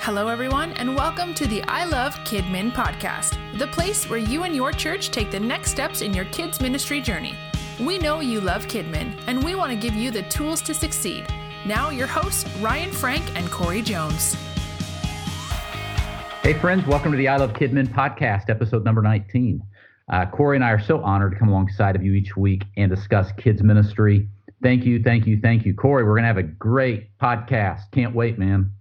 Hello, everyone, and welcome to the I Love KidMin podcast, the place where you and your church take the next steps in your kids' ministry journey. We know you love KidMin, and we want to give you the tools to succeed. Now, your hosts, Ryan Frank and Corey Jones. Hey, friends, welcome to the I Love KidMin podcast, episode number 19. Uh, Corey and I are so honored to come alongside of you each week and discuss kids' ministry. Thank you, thank you, thank you. Corey, we're going to have a great podcast. Can't wait, man.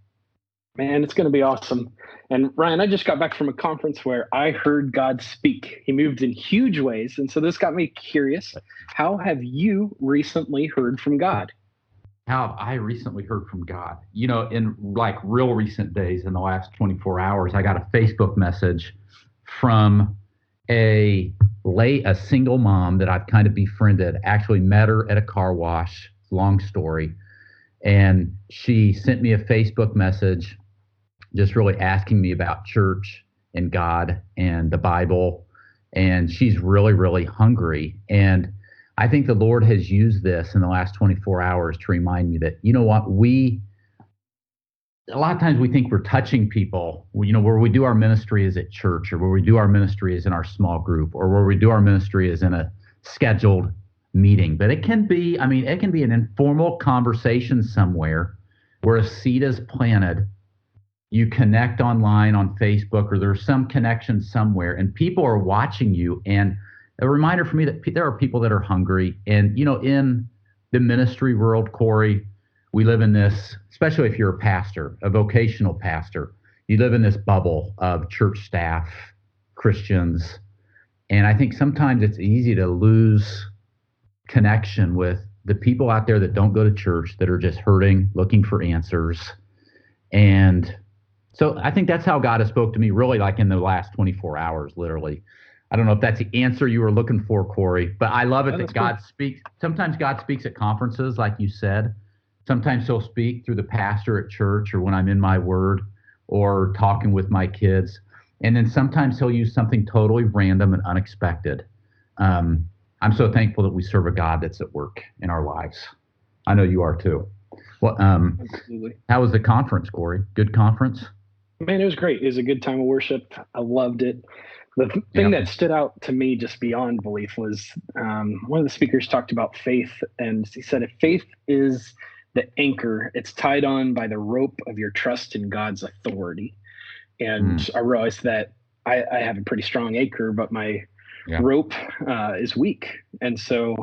Man, it's going to be awesome. And Ryan, I just got back from a conference where I heard God speak. He moved in huge ways. And so this got me curious. How have you recently heard from God? How have I recently heard from God? You know, in like real recent days, in the last 24 hours, I got a Facebook message from a late, a single mom that I've kind of befriended. Actually, met her at a car wash. Long story. And she sent me a Facebook message just really asking me about church and God and the Bible. And she's really, really hungry. And I think the Lord has used this in the last 24 hours to remind me that, you know what, we, a lot of times we think we're touching people, you know, where we do our ministry is at church or where we do our ministry is in our small group or where we do our ministry is in a scheduled meeting. But it can be, I mean, it can be an informal conversation somewhere where a seed is planted you connect online on Facebook or there's some connection somewhere and people are watching you. And a reminder for me that there are people that are hungry. And you know in the ministry world Corey we live in this especially if you're a pastor a vocational pastor you live in this bubble of church staff Christians. And I think sometimes it's easy to lose connection with the people out there that don't go to church that are just hurting looking for answers. And so I think that's how God has spoke to me really like in the last 24 hours, literally. I don't know if that's the answer you were looking for, Corey, but I love it that, that God cool. speaks. Sometimes God speaks at conferences, like you said. Sometimes he'll speak through the pastor at church or when I'm in my word or talking with my kids. And then sometimes he'll use something totally random and unexpected. Um, I'm so thankful that we serve a God that's at work in our lives. I know you are too. Well, um, Absolutely. How was the conference, Corey? Good conference? Man, it was great. It was a good time of worship. I loved it. The thing yeah. that stood out to me just beyond belief was um, one of the speakers talked about faith, and he said, if faith is the anchor, it's tied on by the rope of your trust in God's authority. And mm. I realized that I, I, have a pretty strong anchor, but my yeah. rope uh, is weak. And so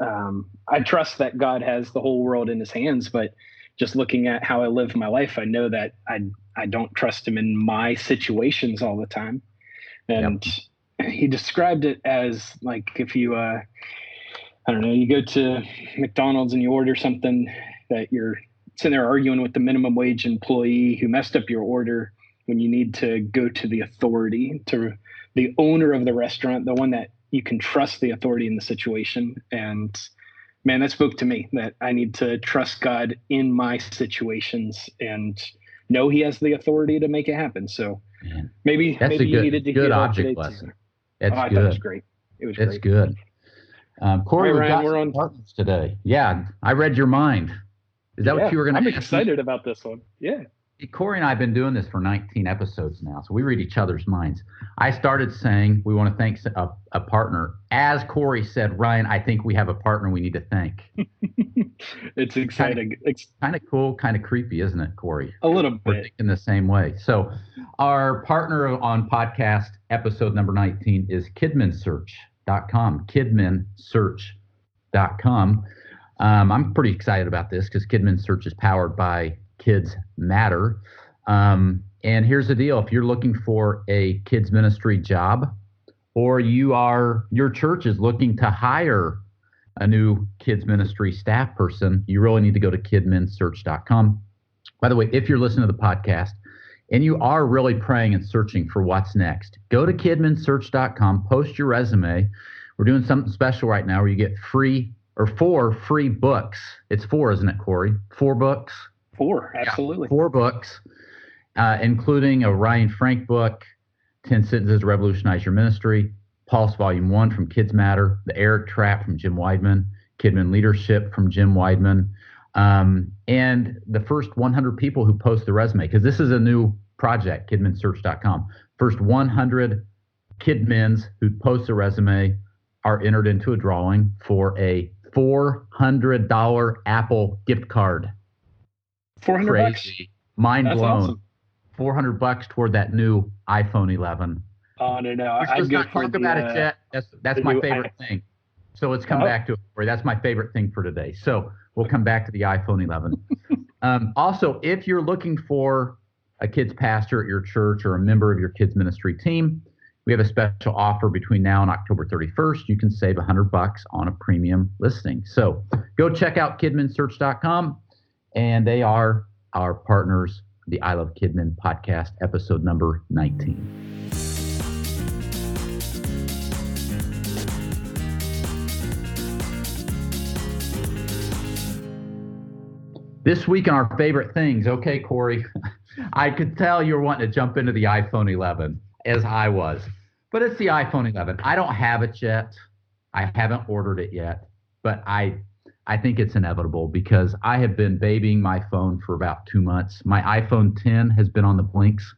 um, I trust that God has the whole world in his hands, but just looking at how I live my life, I know that I I don't trust him in my situations all the time. And yep. he described it as like if you uh I don't know, you go to McDonald's and you order something that you're sitting there arguing with the minimum wage employee who messed up your order when you need to go to the authority, to the owner of the restaurant, the one that you can trust the authority in the situation. And man, that spoke to me that I need to trust God in my situations and know He has the authority to make it happen. So man, maybe that's maybe a good, needed to good object lesson. Too. That's oh, good. it was great. It was. That's great. good. Um, Corey, right, Ryan, we're on partners today. Yeah, I read your mind. Is that yeah, what you were going to? I'm excited about this one. Yeah. Corey and I have been doing this for 19 episodes now, so we read each other's minds. I started saying we want to thank a, a partner. As Corey said, Ryan, I think we have a partner we need to thank. it's exciting. It's kind of cool, kind of creepy, isn't it, Corey? A little bit. In the same way. So, our partner on podcast episode number 19 is KidminSearch.com. KidminSearch.com. Um, I'm pretty excited about this because Kidmin Search is powered by Kids Matter. Um, and here's the deal: if you're looking for a kids ministry job, or you are your church is looking to hire a new kids ministry staff person, you really need to go to kidminsearch.com. By the way, if you're listening to the podcast and you are really praying and searching for what's next, go to kidminsearch.com, post your resume. We're doing something special right now where you get free or four free books. It's four, isn't it, Corey? Four books Four, absolutely. Yeah, four books, uh, including a Ryan Frank book, 10 Sentences to Revolutionize Your Ministry, Pulse Volume 1 from KidzMatter, The Eric Trap from Jim Wideman, KidMin Leadership from Jim Wideman, Um, and the first 100 people who post the resume, because this is a new project, kidminsearch.com. First 100 kidmins who post a resume are entered into a drawing for a $400 Apple gift card. 400 Crazy. bucks. Mind That's blown. awesome. 400 bucks toward that new iPhone 11. Oh no, no. Let's I'd just not talk the, about uh, it yet. That's that's my new favorite thing. So let's come Oh. back to it. Corey. That's my favorite thing for today. So we'll come back to the iPhone 11. um, also, if you're looking for a kids pastor at your church or a member of your kids ministry team, we have a special offer between now and October 31st. You can save 100 bucks on a premium listing. So go check out kidminsearch.com, and they are our partners. The I Love KidMin podcast, episode number 19. This week on our favorite things. Okay, Corey, I could tell you're wanting to jump into the iPhone 11 as I was, but it's the iPhone 11. I don't have it yet. I haven't ordered it yet, but I I think it's inevitable because I have been babying my phone for about two months. My iPhone 10 has been on the blinks.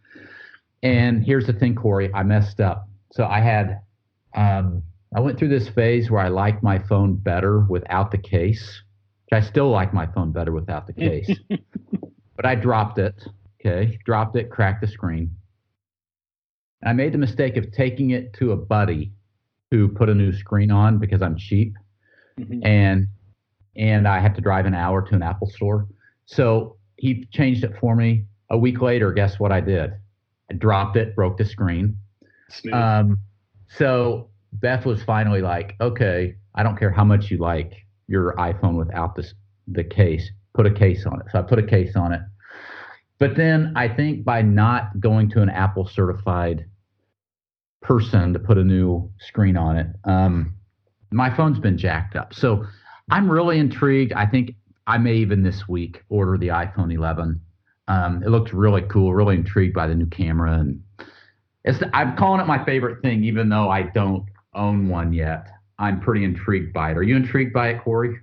And here's the thing, Corey, I messed up. So I had um, I went through this phase where I liked my phone better without the case. I still like my phone better without the case. but I dropped it. Okay. Dropped it, cracked the screen. And I made the mistake of taking it to a buddy who put a new screen on because I'm cheap Mhm. and and I have to drive an hour to an Apple store. So he changed it for me. A week later, guess what I did? I dropped it, broke the screen. Um, so Beth was finally like, okay, I don't care how much you like your iPhone without this the case. Put a case on it. So I put a case on it. But then I think by not going to an Apple certified person to put a new screen on it, um, my phone's been jacked up. So I'm really intrigued. I think I may even this week order the iPhone 11. Um, it looks really cool. Really intrigued by the new camera, and it's I'm calling it my favorite thing, even though I don't own one yet. I'm pretty intrigued by it. Are you intrigued by it, Corey?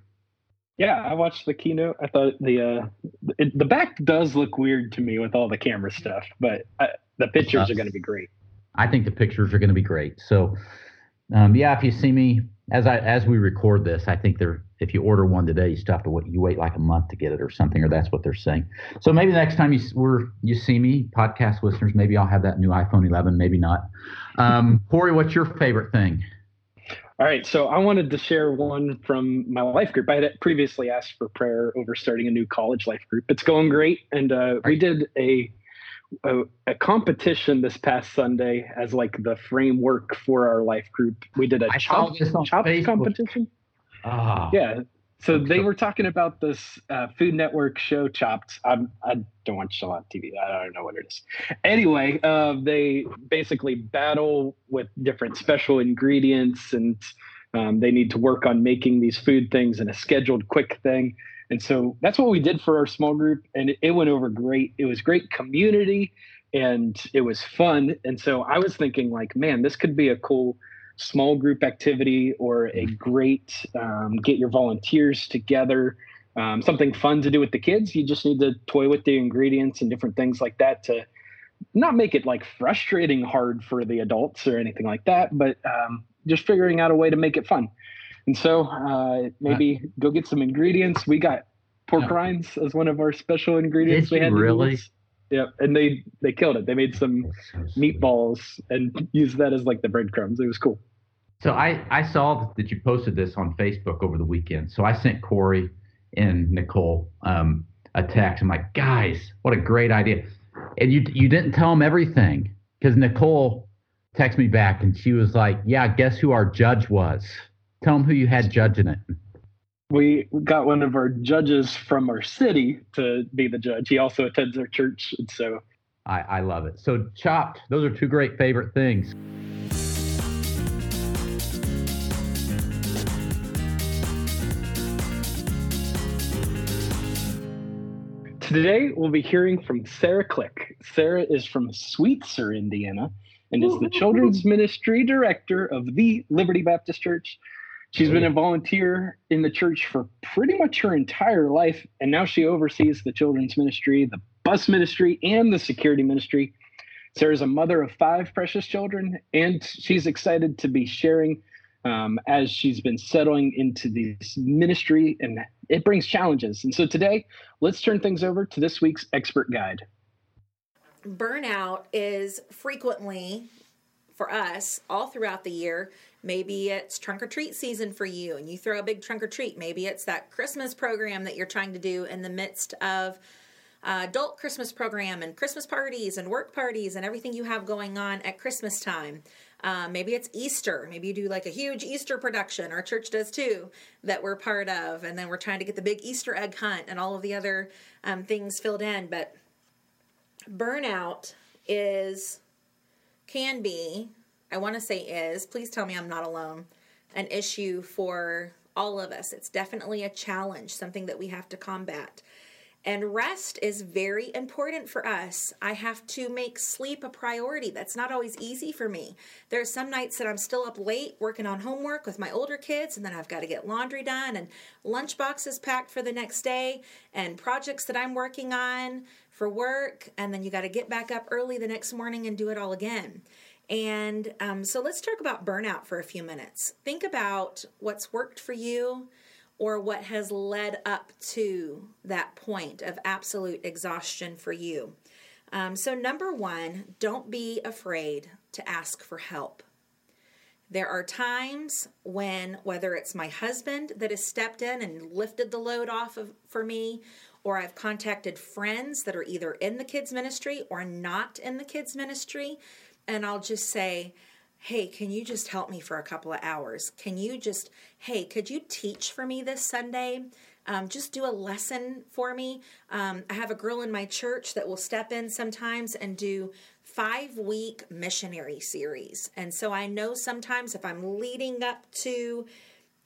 yeah, I watched the keynote. I thought the uh, it, the back does look weird to me with all the camera stuff, but uh, the pictures are going to be great. I think the pictures are going to be great. So, um, yeah, if you see me as I as we record this, I think they're if you order one today, you still have to wait. You wait like a month to get it or something, or that's what they're saying. So maybe the next time you we're you see me, podcast listeners, maybe I'll have that new iPhone 11, maybe not. Um, Corey, what's your favorite thing? All right, so I wanted to share one from my life group. I had previously asked for prayer over starting a new college life group. It's going great, and uh, we did a, a a competition this past Sunday as like the framework for our life group. We did a I chop, chop Facebook. competition. Ah, Yeah. So they were talking about this uh, Food Network show, Chopped. I'm, I don't watch a lot of TV. I don't know what it is. Anyway, uh, they basically battle with different special ingredients, and um, they need to work on making these food things in a scheduled, quick thing. And so that's what we did for our small group, and it, it went over great. It was great community, and it was fun. And so I was thinking, like, man, this could be a cool small group activity or a great um, get your volunteers together um, something fun to do with the kids. You just need to toy with the ingredients and different things like that to not make it like frustrating hard for the adults or anything like that but um, just figuring out a way to make it fun. And so uh, maybe go get some ingredients. We got pork rinds as one of our special ingredients Did we had really? yeah and they they killed it. They made some meatballs and used that as like the breadcrumbs. It was cool So I, I saw that you posted this on Facebook over the weekend. So I sent Corey and Nicole um, a text. I'm like, guys, what a great idea. And you you didn't tell them everything because Nicole texted me back and she was like, yeah, guess who our judge was? Tell them who you had judging it. we got one of our judges from our city to be the judge. He also attends our church, and so I, I love it. So chopped. Those are two great favorite things. Today we'll be hearing from Sarah Click. Sarah is from Sweetser, Indiana, and is the children's ministry director of the Liberty Baptist Church. She's been a volunteer in the church for pretty much her entire life, and now she oversees the children's ministry, the bus ministry, and the security ministry. Sarah's a mother of five precious children, and she's excited to be sharing um, as she's been settling into this ministry, and it brings challenges. And so today, let's turn things over to this week's expert guide. Burnout is frequently for us all throughout the year Maybe it's trunk or treat season for you and you throw a big trunk or treat. Maybe it's that Christmas program that you're trying to do in the midst of uh, adult Christmas program and Christmas parties and work parties and everything you have going on at Christmas time. Uh, maybe it's Easter. Maybe you do like a huge Easter production. Our church does too, that we're part of. And then we're trying to get the big Easter egg hunt and all of the other um, things filled in. But burnout is, can be I want to say is, please tell me I'm not alone, an issue for all of us. It's definitely a challenge, something that we have to combat. And rest is very important for us. I have to make sleep a priority. That's not always easy for me. There are some nights that I'm still up late working on homework with my older kids, and then I've got to get laundry done and lunch boxes packed for the next day, and projects that I'm working on for work. And then you got to get back up early the next morning and do it all again. And um, so let's talk about burnout for a few minutes. Think about what's worked for you or what has led up to that point of absolute exhaustion for you. Um, so, number one, don't be afraid to ask for help. There are times when, whether it's my husband that has stepped in and lifted the load off of, for me, or I've contacted friends that are either in the kids' ministry or not in the kids' ministry and I'll just say, hey, can you just help me for a couple of hours? Can you just, hey, could you teach for me this Sunday? Um, just do a lesson for me. Um, I have a girl in my church that will step in sometimes and do five week missionary series. And so I know sometimes if I'm leading up to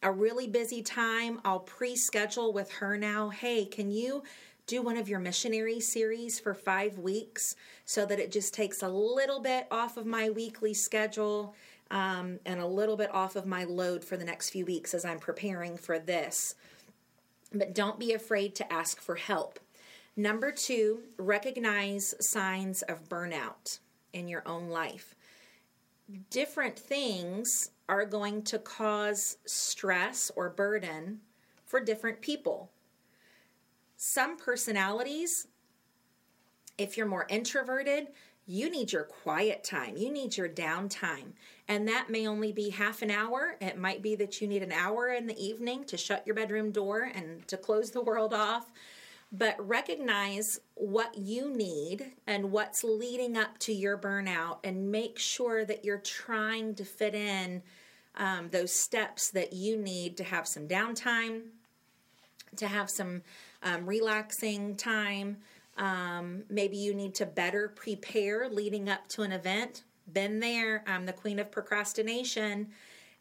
a really busy time, I'll pre schedule with her now. Hey, can you do one of your missionary series for five weeks so that it just takes a little bit off of my weekly schedule um, and a little bit off of my load for the next few weeks as I'm preparing for this. But don't be afraid to ask for help. Number two, recognize signs of burnout in your own life. Different things are going to cause stress or burden for different people some personalities, if you're more introverted, you need your quiet time. You need your downtime. And that may only be half an hour. It might be that you need an hour in the evening to shut your bedroom door and to close the world off. But recognize what you need and what's leading up to your burnout and make sure that you're trying to fit in um, those steps that you need to have some downtime, to have some um, relaxing time. Um, maybe you need to better prepare leading up to an event. Been there. I'm the queen of procrastination.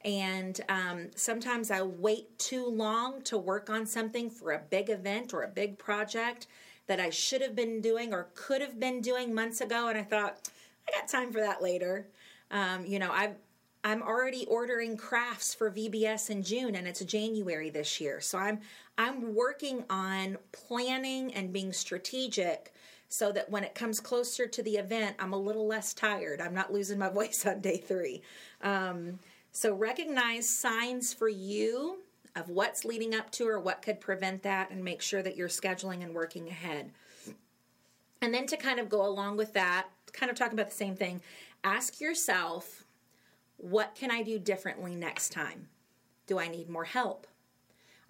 And um, sometimes I wait too long to work on something for a big event or a big project that I should have been doing or could have been doing months ago. And I thought, I got time for that later. Um, you know, I've I'm already ordering crafts for VBS in June and it's January this year. So I'm I'm working on planning and being strategic so that when it comes closer to the event, I'm a little less tired. I'm not losing my voice on day three. Um, so recognize signs for you of what's leading up to or what could prevent that and make sure that you're scheduling and working ahead. And then to kind of go along with that, kind of talk about the same thing, ask yourself what can I do differently next time? Do I need more help?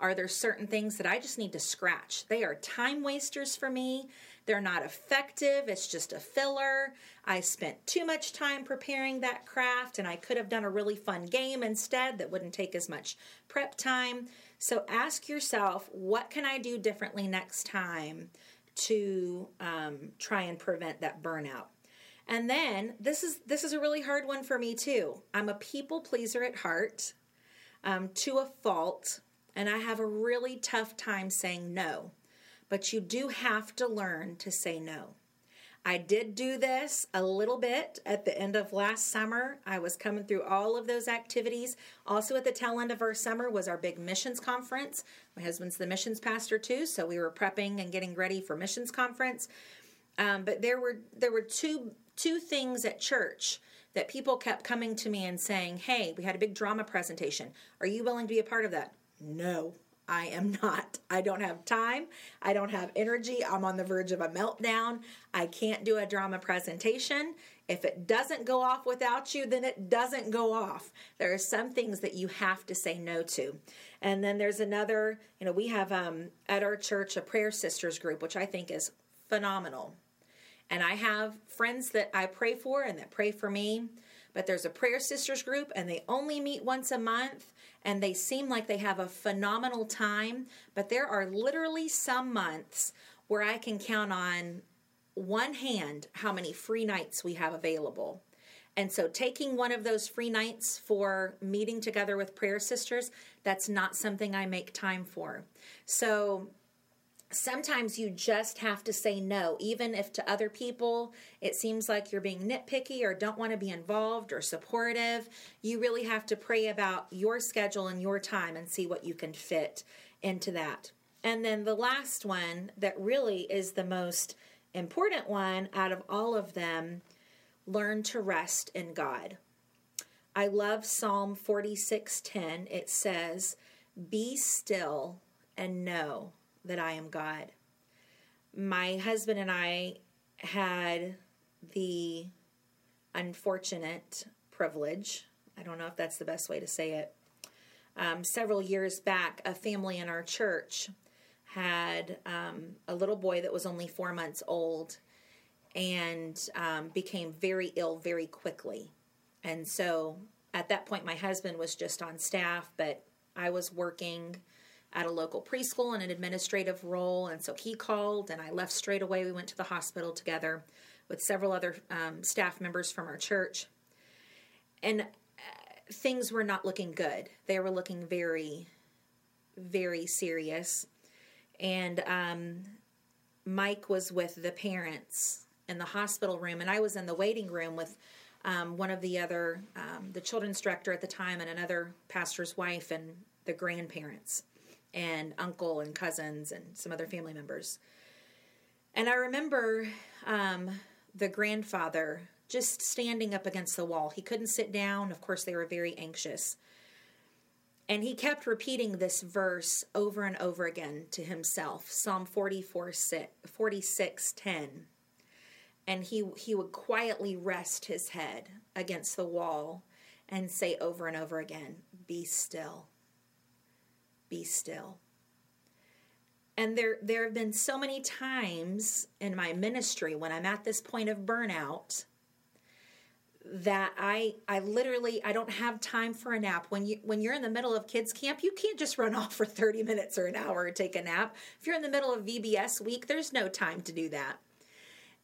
Are there certain things that I just need to scratch? They are time wasters for me. They're not effective. It's just a filler. I spent too much time preparing that craft and I could have done a really fun game instead that wouldn't take as much prep time. So ask yourself, what can I do differently next time to um, try and prevent that burnout? And then this is this is a really hard one for me too. I'm a people pleaser at heart, um, to a fault, and I have a really tough time saying no. But you do have to learn to say no. I did do this a little bit at the end of last summer. I was coming through all of those activities. Also, at the tail end of our summer was our big missions conference. My husband's the missions pastor too, so we were prepping and getting ready for missions conference. Um, but there were there were two two things at church that people kept coming to me and saying, "Hey, we had a big drama presentation. Are you willing to be a part of that?" No. I am not. I don't have time. I don't have energy. I'm on the verge of a meltdown. I can't do a drama presentation. If it doesn't go off without you, then it doesn't go off. There are some things that you have to say no to. And then there's another, you know, we have um, at our church a prayer sisters group, which I think is phenomenal. And I have friends that I pray for and that pray for me. But there's a prayer sisters group, and they only meet once a month and they seem like they have a phenomenal time. But there are literally some months where I can count on one hand how many free nights we have available. And so, taking one of those free nights for meeting together with prayer sisters, that's not something I make time for. So, sometimes you just have to say no, even if to other people it seems like you're being nitpicky or don't want to be involved or supportive. You really have to pray about your schedule and your time and see what you can fit into that. And then the last one that really is the most important one out of all of them learn to rest in God. I love Psalm 46:10. It says, "Be still and know that I am God. My husband and I had the unfortunate privilege, I don't know if that's the best way to say it. Um, several years back, a family in our church had um, a little boy that was only four months old and um, became very ill very quickly. And so at that point, my husband was just on staff, but I was working at a local preschool in an administrative role. And so he called, and I left straight away. We went to the hospital together with several other um, staff members from our church. And uh, things were not looking good. They were looking very, very serious. And um, Mike was with the parents in the hospital room, and I was in the waiting room with um, one of the other, um, the children's director at the time, and another pastor's wife and the grandparents and uncle and cousins and some other family members. And I remember um, the grandfather just standing up against the wall. He couldn't sit down. Of course, they were very anxious. And he kept repeating this verse over and over again to himself Psalm 44, 46 10. And he, he would quietly rest his head against the wall and say over and over again, Be still be still. And there there have been so many times in my ministry when I'm at this point of burnout that I I literally I don't have time for a nap. When you when you're in the middle of kids camp, you can't just run off for 30 minutes or an hour and take a nap. If you're in the middle of VBS week, there's no time to do that.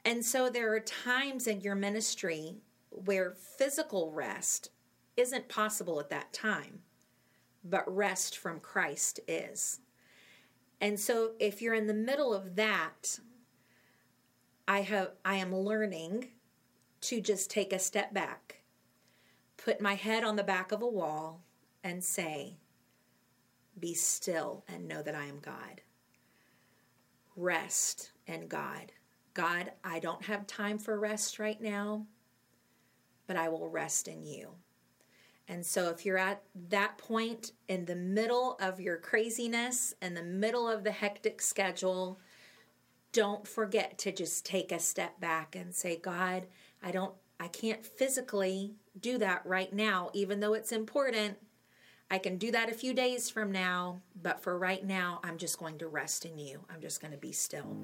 And so there are times in your ministry where physical rest isn't possible at that time but rest from Christ is. And so if you're in the middle of that, I have I am learning to just take a step back, put my head on the back of a wall and say, be still and know that I am God. Rest in God. God, I don't have time for rest right now, but I will rest in you. And so, if you're at that point in the middle of your craziness, in the middle of the hectic schedule, don't forget to just take a step back and say, God, I don't, I can't physically do that right now, even though it's important. I can do that a few days from now, but for right now, I'm just going to rest in you. I'm just going to be still.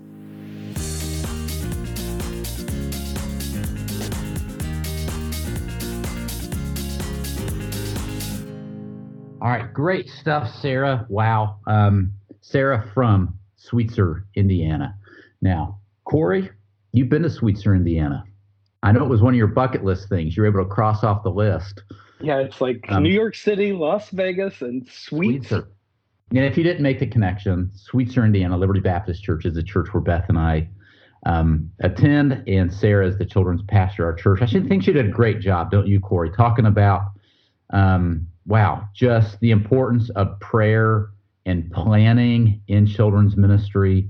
All right, great stuff, Sarah. Wow. Um, Sarah from Sweetser, Indiana. Now, Corey, you've been to Sweetser, Indiana. I know it was one of your bucket list things. You were able to cross off the list. Yeah, it's like um, New York City, Las Vegas, and Sweetser. And if you didn't make the connection, Sweetser, Indiana, Liberty Baptist Church is a church where Beth and I um, attend. And Sarah is the children's pastor at our church. I should think she did a great job, don't you, Corey? Talking about um, wow, just the importance of prayer and planning in children's ministry.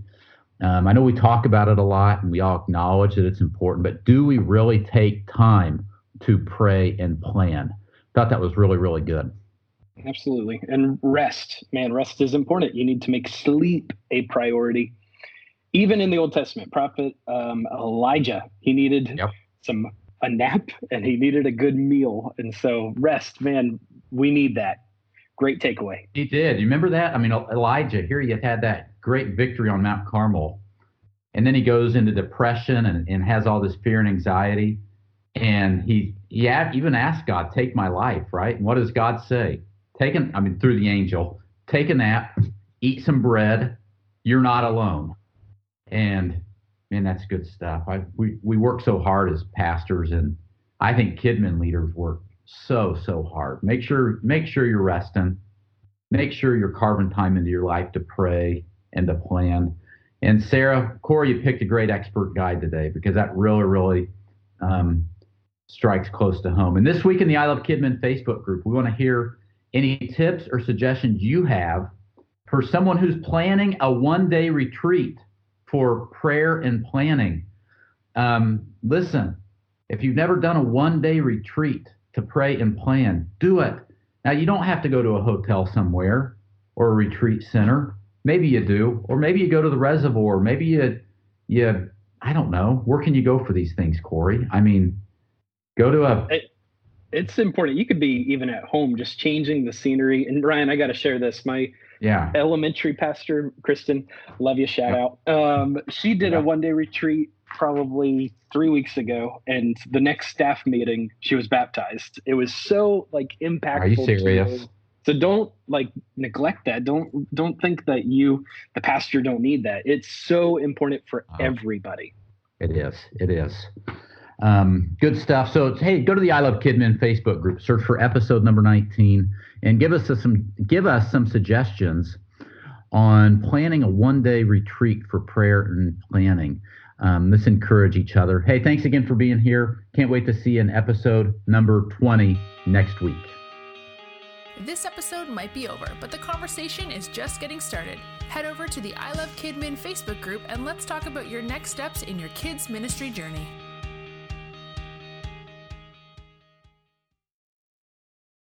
Um, I know we talk about it a lot and we all acknowledge that it's important, but do we really take time to pray and plan? Thought that was really, really good. Absolutely. And rest, man, rest is important. You need to make sleep a priority. Even in the Old Testament, prophet um, Elijah, he needed yep. some a nap and he needed a good meal. And so rest, man, we need that. Great takeaway. He did. You remember that? I mean, Elijah, here he had that great victory on Mount Carmel. And then he goes into depression and, and has all this fear and anxiety. And he, he even asked God, take my life, right? And what does God say? Take an, I mean, through the angel, take a nap, eat some bread. You're not alone. And man, that's good stuff. I, we, we work so hard as pastors and I think KidMin leaders work so so hard. Make sure make sure you're resting. Make sure you're carving time into your life to pray and to plan. And Sarah, Corey, you picked a great expert guide today because that really really um, strikes close to home. And this week in the I Love KidMin Facebook group, we want to hear any tips or suggestions you have for someone who's planning a one day retreat for prayer and planning. Um, listen, if you've never done a one day retreat, to pray and plan. Do it. Now, you don't have to go to a hotel somewhere or a retreat center. Maybe you do, or maybe you go to the reservoir. Maybe you, you, I don't know. Where can you go for these things, Corey? I mean, go to a. It, it's important. You could be even at home, just changing the scenery. And Ryan, I got to share this. My yeah elementary pastor, Kristen, love you. Shout yeah. out. Um, she did yeah. a one day retreat probably three weeks ago, and the next staff meeting, she was baptized. It was so like impactful. Are you serious? So don't like neglect that. Don't don't think that you, the pastor, don't need that. It's so important for everybody. It is. It is. Um, good stuff. So hey, go to the I Love Kidmin Facebook group, search for episode number 19, and give us a, some give us some suggestions on planning a one day retreat for prayer and planning. Um, let's encourage each other. Hey, thanks again for being here. Can't wait to see you in episode number 20 next week. This episode might be over, but the conversation is just getting started. Head over to the I Love Kidmin Facebook group and let's talk about your next steps in your kids' ministry journey.